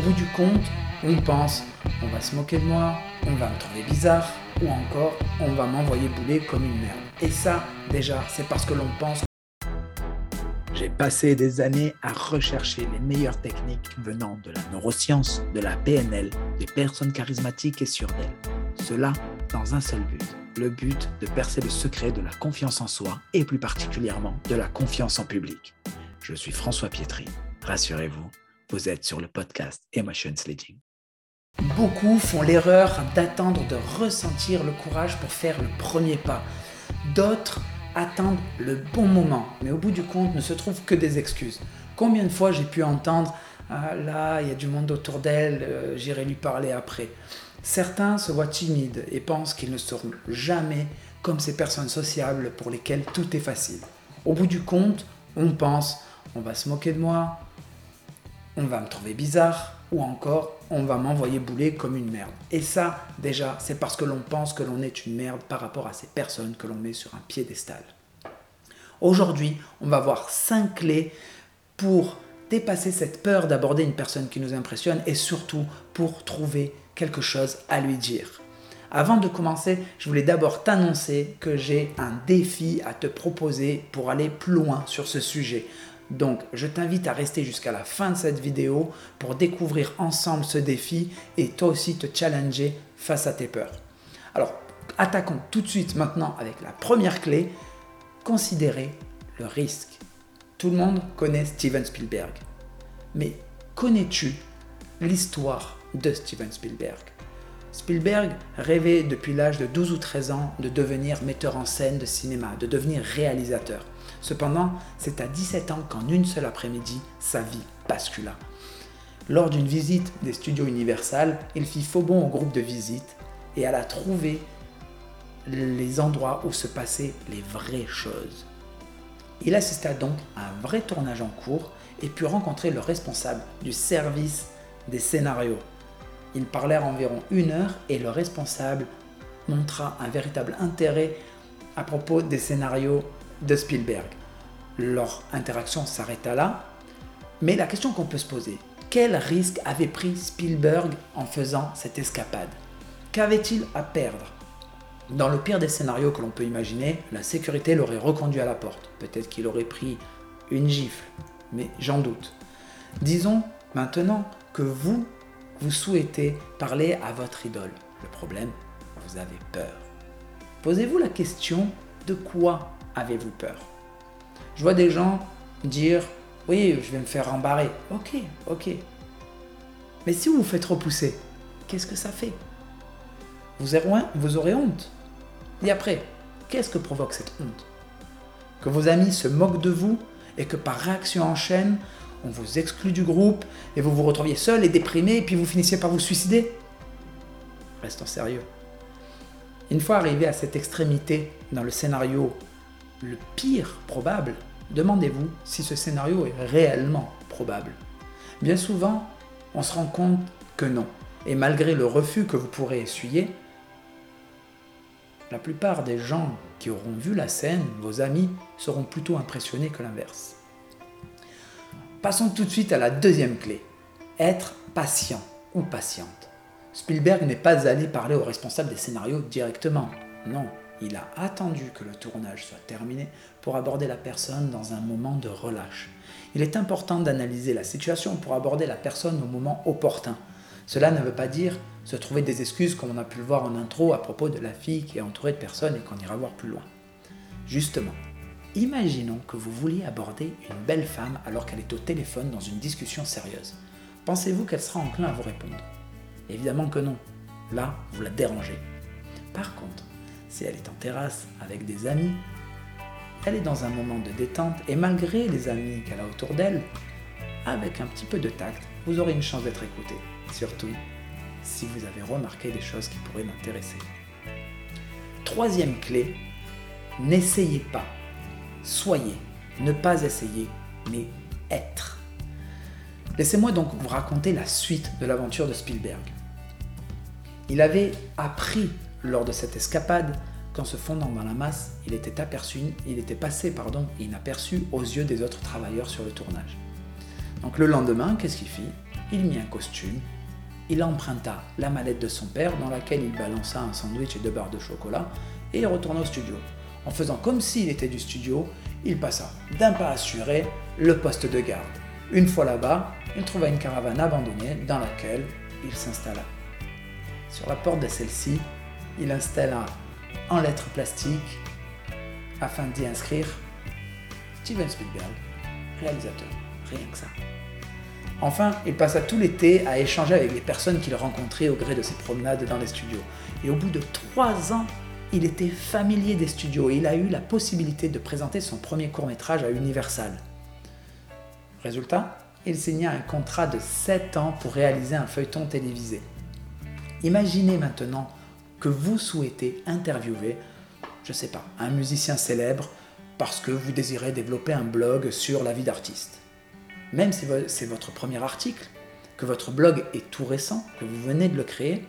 Au bout du compte, on pense, on va se moquer de moi, on va me trouver bizarre, ou encore, on va m'envoyer bouler comme une merde. Et ça, déjà, c'est parce que l'on pense. J'ai passé des années à rechercher les meilleures techniques venant de la neuroscience, de la PNL, des personnes charismatiques et sûres d'elles. Cela dans un seul but, le but de percer le secret de la confiance en soi et plus particulièrement de la confiance en public. Je suis François Pietri. Rassurez-vous, vous êtes sur le podcast Emotion Leading. Beaucoup font l'erreur d'attendre de ressentir le courage pour faire le premier pas. D'autres attendent le bon moment, mais au bout du compte ne se trouvent que des excuses. Combien de fois j'ai pu entendre ah, là, il y a du monde autour d'elle, euh, j'irai lui parler après. Certains se voient timides et pensent qu'ils ne seront jamais comme ces personnes sociables pour lesquelles tout est facile. Au bout du compte, on pense on va se moquer de moi, on va me trouver bizarre, ou encore on va m'envoyer bouler comme une merde. Et ça, déjà, c'est parce que l'on pense que l'on est une merde par rapport à ces personnes que l'on met sur un piédestal. Aujourd'hui, on va voir 5 clés pour dépasser cette peur d'aborder une personne qui nous impressionne et surtout pour trouver quelque chose à lui dire. Avant de commencer, je voulais d'abord t'annoncer que j'ai un défi à te proposer pour aller plus loin sur ce sujet. Donc, je t'invite à rester jusqu'à la fin de cette vidéo pour découvrir ensemble ce défi et toi aussi te challenger face à tes peurs. Alors, attaquons tout de suite maintenant avec la première clé, considérer le risque. Tout le monde connaît Steven Spielberg. Mais connais-tu l'histoire de Steven Spielberg? Spielberg rêvait depuis l'âge de 12 ou 13 ans de devenir metteur en scène de cinéma, de devenir réalisateur. Cependant, c'est à 17 ans qu'en une seule après-midi, sa vie bascula. Lors d'une visite des studios Universal, il fit faux bond au groupe de visite et alla trouver les endroits où se passaient les vraies choses. Il assista donc à un vrai tournage en cours et put rencontrer le responsable du service des scénarios. Ils parlèrent environ une heure et le responsable montra un véritable intérêt à propos des scénarios de Spielberg. Leur interaction s'arrêta là, mais la question qu'on peut se poser, quel risque avait pris Spielberg en faisant cette escapade? Qu'avait-il à perdre? Dans le pire des scénarios que l'on peut imaginer, la sécurité l'aurait reconduit à la porte. Peut-être qu'il aurait pris une gifle, mais j'en doute. Disons maintenant que vous, vous souhaitez parler à votre idole. Le problème, vous avez peur. Posez-vous la question de quoi avez-vous peur? Je vois des gens dire oui, je vais me faire embarrer. Ok, ok. Mais si vous vous faites repousser, qu'est-ce que ça fait? Vous aurez, vous aurez honte. Et après, qu'est-ce que provoque cette honte? Que vos amis se moquent de vous et que par réaction en chaîne, on vous exclut du groupe et vous vous retrouviez seul et déprimé et puis vous finissiez par vous suicider? Restons sérieux. Une fois arrivé à cette extrémité dans le scénario le pire probable, demandez-vous si ce scénario est réellement probable. Bien souvent, on se rend compte que non. Et malgré le refus que vous pourrez essuyer, la plupart des gens qui auront vu la scène, vos amis, seront plutôt impressionnés que l'inverse. Passons tout de suite à la deuxième clé. Être patient ou patiente. Spielberg n'est pas allé parler au responsable des scénarios directement. Non, il a attendu que le tournage soit terminé pour aborder la personne dans un moment de relâche. Il est important d'analyser la situation pour aborder la personne au moment opportun. Cela ne veut pas dire se trouver des excuses comme on a pu le voir en intro à propos de la fille qui est entourée de personnes et qu'on ira voir plus loin. Justement, imaginons que vous vouliez aborder une belle femme alors qu'elle est au téléphone dans une discussion sérieuse. Pensez-vous qu'elle sera enclin à vous répondre? Évidemment que non. Là, vous la dérangez. Par contre, si elle est en terrasse avec des amis, elle est dans un moment de détente et malgré les amis qu'elle a autour d'elle, avec un petit peu de tact, vous aurez une chance d'être écouté. Surtout si vous avez remarqué des choses qui pourraient l'intéresser. Troisième clé, n'essayez pas. Soyez. Ne pas essayer, mais être. Laissez-moi donc vous raconter la suite de l'aventure de Spielberg. Il avait appris lors de cette escapade qu'en se fondant dans la masse, il était aperçu, il était passé pardon, inaperçu aux yeux des autres travailleurs sur le tournage. Donc le lendemain, qu'est-ce qu'il fit? Il mit un costume, il emprunta la mallette de son père dans laquelle il balança un sandwich et deux barres de chocolat et il retourna au studio. En faisant comme s'il était du studio, il passa d'un pas assuré le poste de garde. Une fois là-bas, il trouva une caravane abandonnée dans laquelle il s'installa. Sur la porte de celle-ci, il installa en lettres plastiques afin d'y inscrire Steven Spielberg, réalisateur. Rien que ça. Enfin, il passa tout l'été à échanger avec les personnes qu'il rencontrait au gré de ses promenades dans les studios. Et au bout de trois ans, il était familier des studios et il a eu la possibilité de présenter son premier court métrage à Universal. Résultat, il signa un contrat de 7 ans pour réaliser un feuilleton télévisé. Imaginez maintenant que vous souhaitez interviewer, je ne sais pas, un musicien célèbre parce que vous désirez développer un blog sur la vie d'artiste. Même si c'est votre premier article, que votre blog est tout récent, que vous venez de le créer,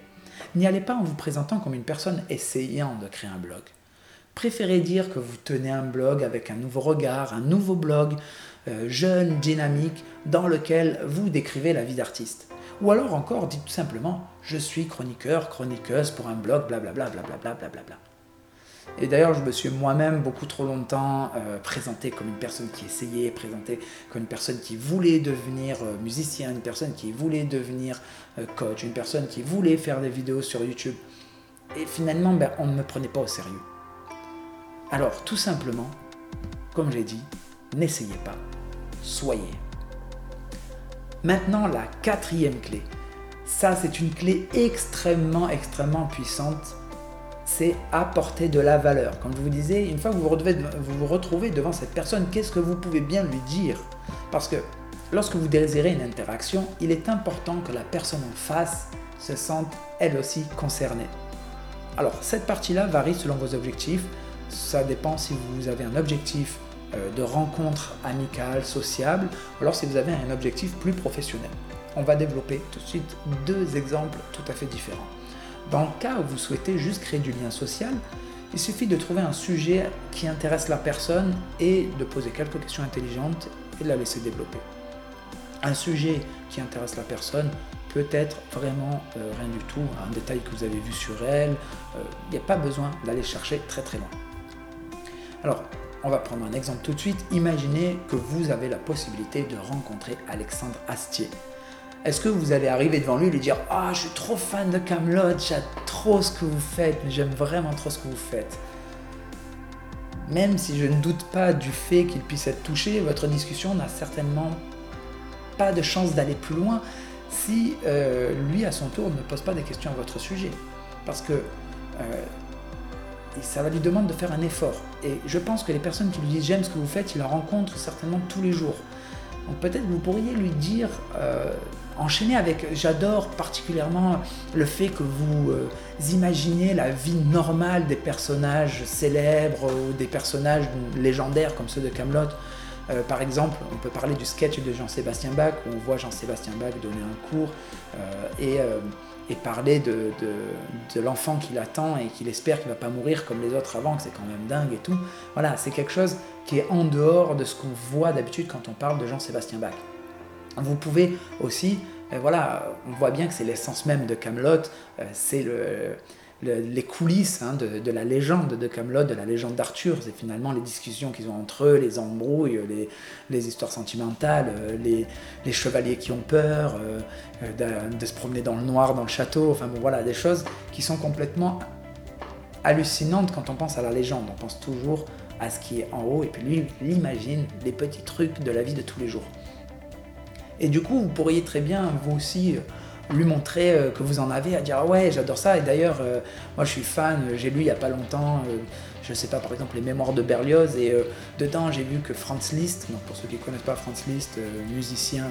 n'y allez pas en vous présentant comme une personne essayant de créer un blog. Préférez dire que vous tenez un blog avec un nouveau regard, un nouveau blog euh, jeune, dynamique, dans lequel vous décrivez la vie d'artiste. Ou alors encore, dites tout simplement, je suis chroniqueur, chroniqueuse pour un blog, blablabla, blablabla, blablabla. Et d'ailleurs, je me suis moi-même beaucoup trop longtemps euh, présenté comme une personne qui essayait, présenté comme une personne qui voulait devenir euh, musicien, une personne qui voulait devenir coach, une personne qui voulait faire des vidéos sur YouTube. Et finalement, ben, on ne me prenait pas au sérieux. Alors, tout simplement, comme j'ai dit, n'essayez pas, soyez. Maintenant, la quatrième clé. Ça, c'est une clé extrêmement, extrêmement puissante. C'est apporter de la valeur. Comme je vous disais, une fois que vous vous retrouvez devant cette personne, qu'est-ce que vous pouvez bien lui dire? Parce que lorsque vous désirez une interaction, il est important que la personne en face se sente elle aussi concernée. Alors, cette partie-là varie selon vos objectifs. Ça dépend si vous avez un objectif de rencontres amicales, sociables, ou alors si vous avez un objectif plus professionnel. On va développer tout de suite deux exemples tout à fait différents. Dans le cas où vous souhaitez juste créer du lien social, il suffit de trouver un sujet qui intéresse la personne et de poser quelques questions intelligentes et de la laisser développer. Un sujet qui intéresse la personne peut être vraiment euh, rien du tout, un détail que vous avez vu sur elle, euh, il n'y a pas besoin d'aller chercher très très loin. Alors, on va prendre un exemple tout de suite. Imaginez que vous avez la possibilité de rencontrer Alexandre Astier. Est-ce que vous allez arriver devant lui et lui dire Ah, je suis trop fan de Camelot, j'aime trop ce que vous faites, j'aime vraiment trop ce que vous faites Même si je ne doute pas du fait qu'il puisse être touché, votre discussion n'a certainement pas de chance d'aller plus loin si euh, lui, à son tour, ne pose pas des questions à votre sujet. Parce que euh, ça va lui demander de faire un effort. Et je pense que les personnes qui lui disent j'aime ce que vous faites, il la rencontre certainement tous les jours. Donc peut-être vous pourriez lui dire, euh, enchaîner avec, j'adore particulièrement le fait que vous euh, imaginez la vie normale des personnages célèbres ou des personnages légendaires comme ceux de Camelot. Euh, par exemple, on peut parler du sketch de Jean-Sébastien Bach où on voit Jean-Sébastien Bach donner un cours et et parler de, l'enfant qui l'attend et qu'il espère qu'il ne va pas mourir comme les autres avant, que c'est quand même dingue et tout. Voilà, c'est quelque chose qui est en dehors de ce qu'on voit d'habitude quand on parle de Jean-Sébastien Bach. Vous pouvez aussi, euh, voilà, on voit bien que c'est l'essence même de Camelot, euh, c'est le les coulisses hein, de, la légende de Camelot, de la légende d'Arthur. C'est finalement les discussions qu'ils ont entre eux, les embrouilles, les, histoires sentimentales, euh, les, chevaliers qui ont peur, euh, euh, de, se promener dans le noir dans le château. Enfin bon, voilà, des choses qui sont complètement hallucinantes quand on pense à la légende. On pense toujours à ce qui est en haut et puis lui, il imagine les petits trucs de la vie de tous les jours. Et du coup, vous pourriez très bien, vous aussi, lui montrer euh, que vous en avez, à dire ah ouais j'adore ça. Et d'ailleurs euh, moi je suis fan, j'ai lu il n'y a pas longtemps, euh, je sais pas par exemple les mémoires de Berlioz. Et dedans j'ai vu que Franz Liszt, donc pour ceux qui ne connaissent pas Franz Liszt, musicien,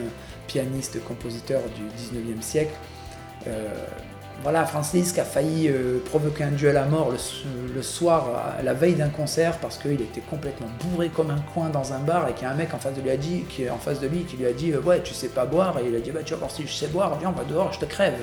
pianiste, compositeur du 19e siècle, voilà, Francis qui a failli euh, provoquer un duel à mort le, soir, la veille d'un concert, parce qu'il était complètement bourré comme un coin dans un bar et qu'il y a un mec en face de lui a dit, qui en face de lui, qui lui a dit euh, ouais tu sais pas boire et il a dit bah tu vas voir si je sais boire, viens on va dehors, je te crève.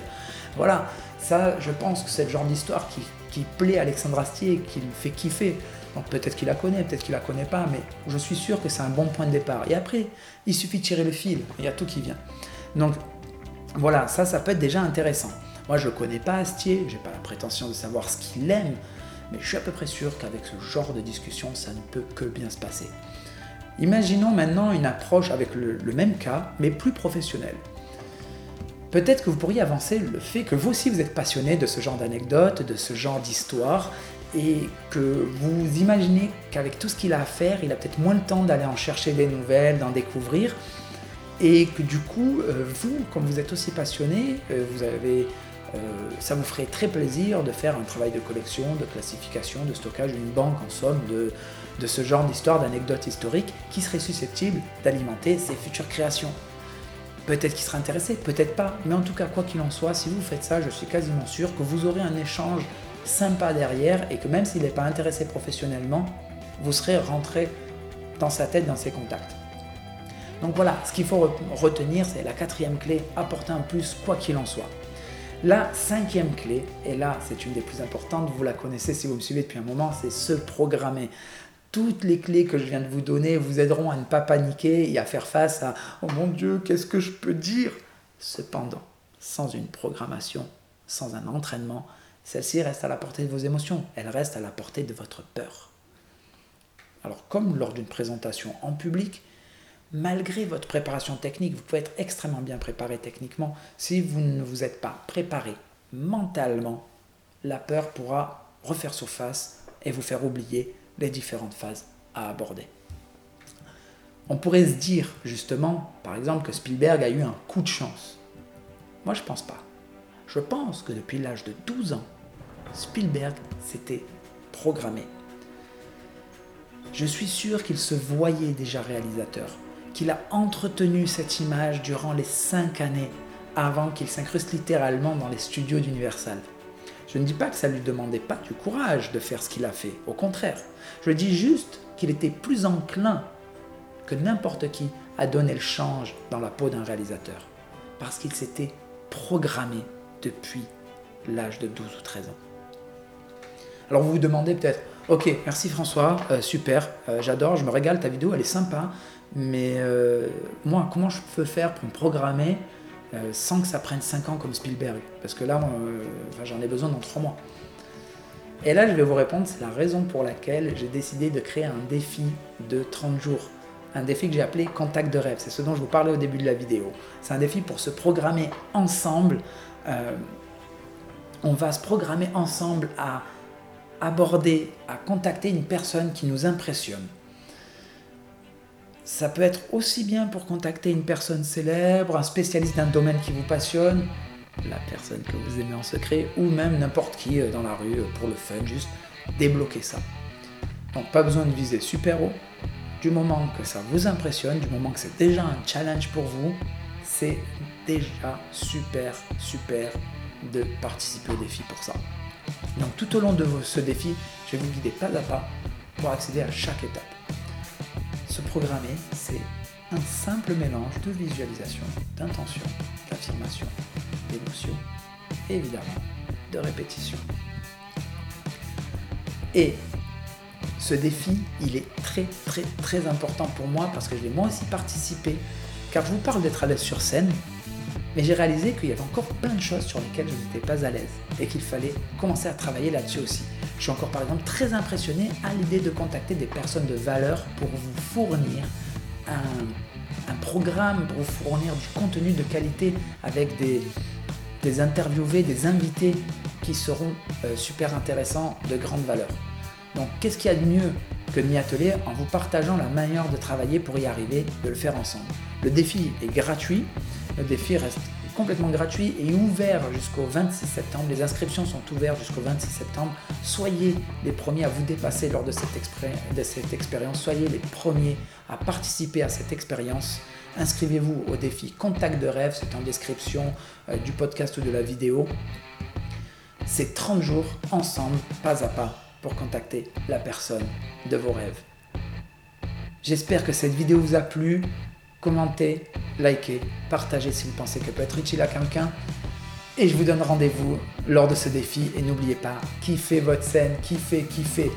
Voilà, ça je pense que c'est le genre d'histoire qui, qui plaît à Alexandre Astier, qui le fait kiffer. Donc peut-être qu'il la connaît, peut-être qu'il la connaît pas, mais je suis sûr que c'est un bon point de départ. Et après, il suffit de tirer le fil, il y a tout qui vient. Donc Voilà, ça, ça peut être déjà intéressant. Moi, je ne connais pas Astier, j'ai pas la prétention de savoir ce qu'il aime, mais je suis à peu près sûr qu'avec ce genre de discussion, ça ne peut que bien se passer. Imaginons maintenant une approche avec le, même cas, mais plus professionnelle. Peut-être que vous pourriez avancer le fait que vous aussi vous êtes passionné de ce genre d'anecdotes, de ce genre d'histoire, et que vous imaginez qu'avec tout ce qu'il a à faire, il a peut-être moins le temps d'aller en chercher des nouvelles, d'en découvrir, et que du coup, euh, vous, comme vous êtes aussi passionné, euh, vous avez ça vous ferait très plaisir de faire un travail de collection, de classification, de stockage, une banque en somme de, ce genre d'histoire, d'anecdotes historiques qui serait susceptible d'alimenter ces futures créations. Peut-être qu'il sera intéressé, peut-être pas, mais en tout cas, quoi qu'il en soit, si vous faites ça, je suis quasiment sûr que vous aurez un échange sympa derrière et que même s'il n'est pas intéressé professionnellement, vous serez rentré dans sa tête, dans ses contacts. Donc voilà, ce qu'il faut retenir, c'est la quatrième clé, apporter un plus quoi qu'il en soit. La cinquième clé, et là c'est une des plus importantes, vous la connaissez si vous me suivez depuis un moment, c'est se programmer. Toutes les clés que je viens de vous donner vous aideront à ne pas paniquer et à faire face à ⁇ Oh mon Dieu, qu'est-ce que je peux dire ?⁇ Cependant, sans une programmation, sans un entraînement, celle-ci reste à la portée de vos émotions, elle reste à la portée de votre peur. Alors comme lors d'une présentation en public, malgré votre préparation technique, vous pouvez être extrêmement bien préparé techniquement. Si vous ne vous êtes pas préparé mentalement, la peur pourra refaire surface et vous faire oublier les différentes phases à aborder. On pourrait se dire justement, par exemple, que Spielberg a eu un coup de chance. Moi, je ne pense pas. Je pense que depuis l'âge de 12 ans, Spielberg s'était programmé. Je suis sûr qu'il se voyait déjà réalisateur qu'il a entretenu cette image durant les cinq années avant qu'il s'incruste littéralement dans les studios d'Universal. Je ne dis pas que ça ne lui demandait pas du courage de faire ce qu'il a fait, au contraire. Je dis juste qu'il était plus enclin que n'importe qui à donner le change dans la peau d'un réalisateur, parce qu'il s'était programmé depuis l'âge de 12 ou 13 ans. Alors vous vous demandez peut-être, ok, merci François, euh, super, euh, j'adore, je me régale, ta vidéo elle est sympa, mais euh, moi, comment je peux faire pour me programmer euh, sans que ça prenne 5 ans comme Spielberg? Parce que là, euh, j'en ai besoin dans 3 mois. Et là, je vais vous répondre, c'est la raison pour laquelle j'ai décidé de créer un défi de 30 jours. Un défi que j'ai appelé Contact de rêve. C'est ce dont je vous parlais au début de la vidéo. C'est un défi pour se programmer ensemble. on va se programmer ensemble à aborder, à contacter une personne qui nous impressionne. Ça peut être aussi bien pour contacter une personne célèbre, un spécialiste d'un domaine qui vous passionne, la personne que vous aimez en secret, ou même n'importe qui euh, dans la rue euh, pour le fun, juste débloquer ça. Donc pas besoin de viser super haut. Du moment que ça vous impressionne, du moment que c'est déjà un challenge pour vous, c'est déjà super, super de participer au défi pour ça. Donc tout au long de ce défi, je vais vous guider pas à pas pour accéder à chaque étape programmer, c'est un simple mélange de visualisation, d'intention, d'affirmation, d'émotion et évidemment de répétition. Et ce défi, il est très très très important pour moi parce que je vais moi aussi participé, car je vous parle d'être à l'aise sur scène, mais j'ai réalisé qu'il y avait encore plein de choses sur lesquelles je n'étais pas à l'aise et qu'il fallait commencer à travailler là-dessus aussi. Je suis encore par exemple très impressionné à l'idée de contacter des personnes de valeur pour vous fournir un, programme, pour vous fournir du contenu de qualité avec des, interviewés, des invités qui seront euh, super intéressants, de grande valeur. Donc qu'est-ce qu'il y a de mieux que de m'y atteler en vous partageant la manière de travailler pour y arriver, de le faire ensemble? Le défi est gratuit, le défi reste complètement gratuit et ouvert jusqu'au 26 septembre. Les inscriptions sont ouvertes jusqu'au 26 septembre. Soyez les premiers à vous dépasser lors de cette, expérience. Soyez les premiers à participer à cette expérience. Inscrivez-vous au défi Contact de rêve, c'est en description euh, du podcast ou de la vidéo. C'est 30 jours ensemble, pas à pas, pour contacter la personne de vos rêves. J'espère que cette vidéo vous a plu commentez, likez, partagez si vous pensez qu'elle peut être utile à quelqu'un. Et je vous donne rendez-vous lors de ce défi. Et n'oubliez pas, kiffez votre scène, kiffez, kiffez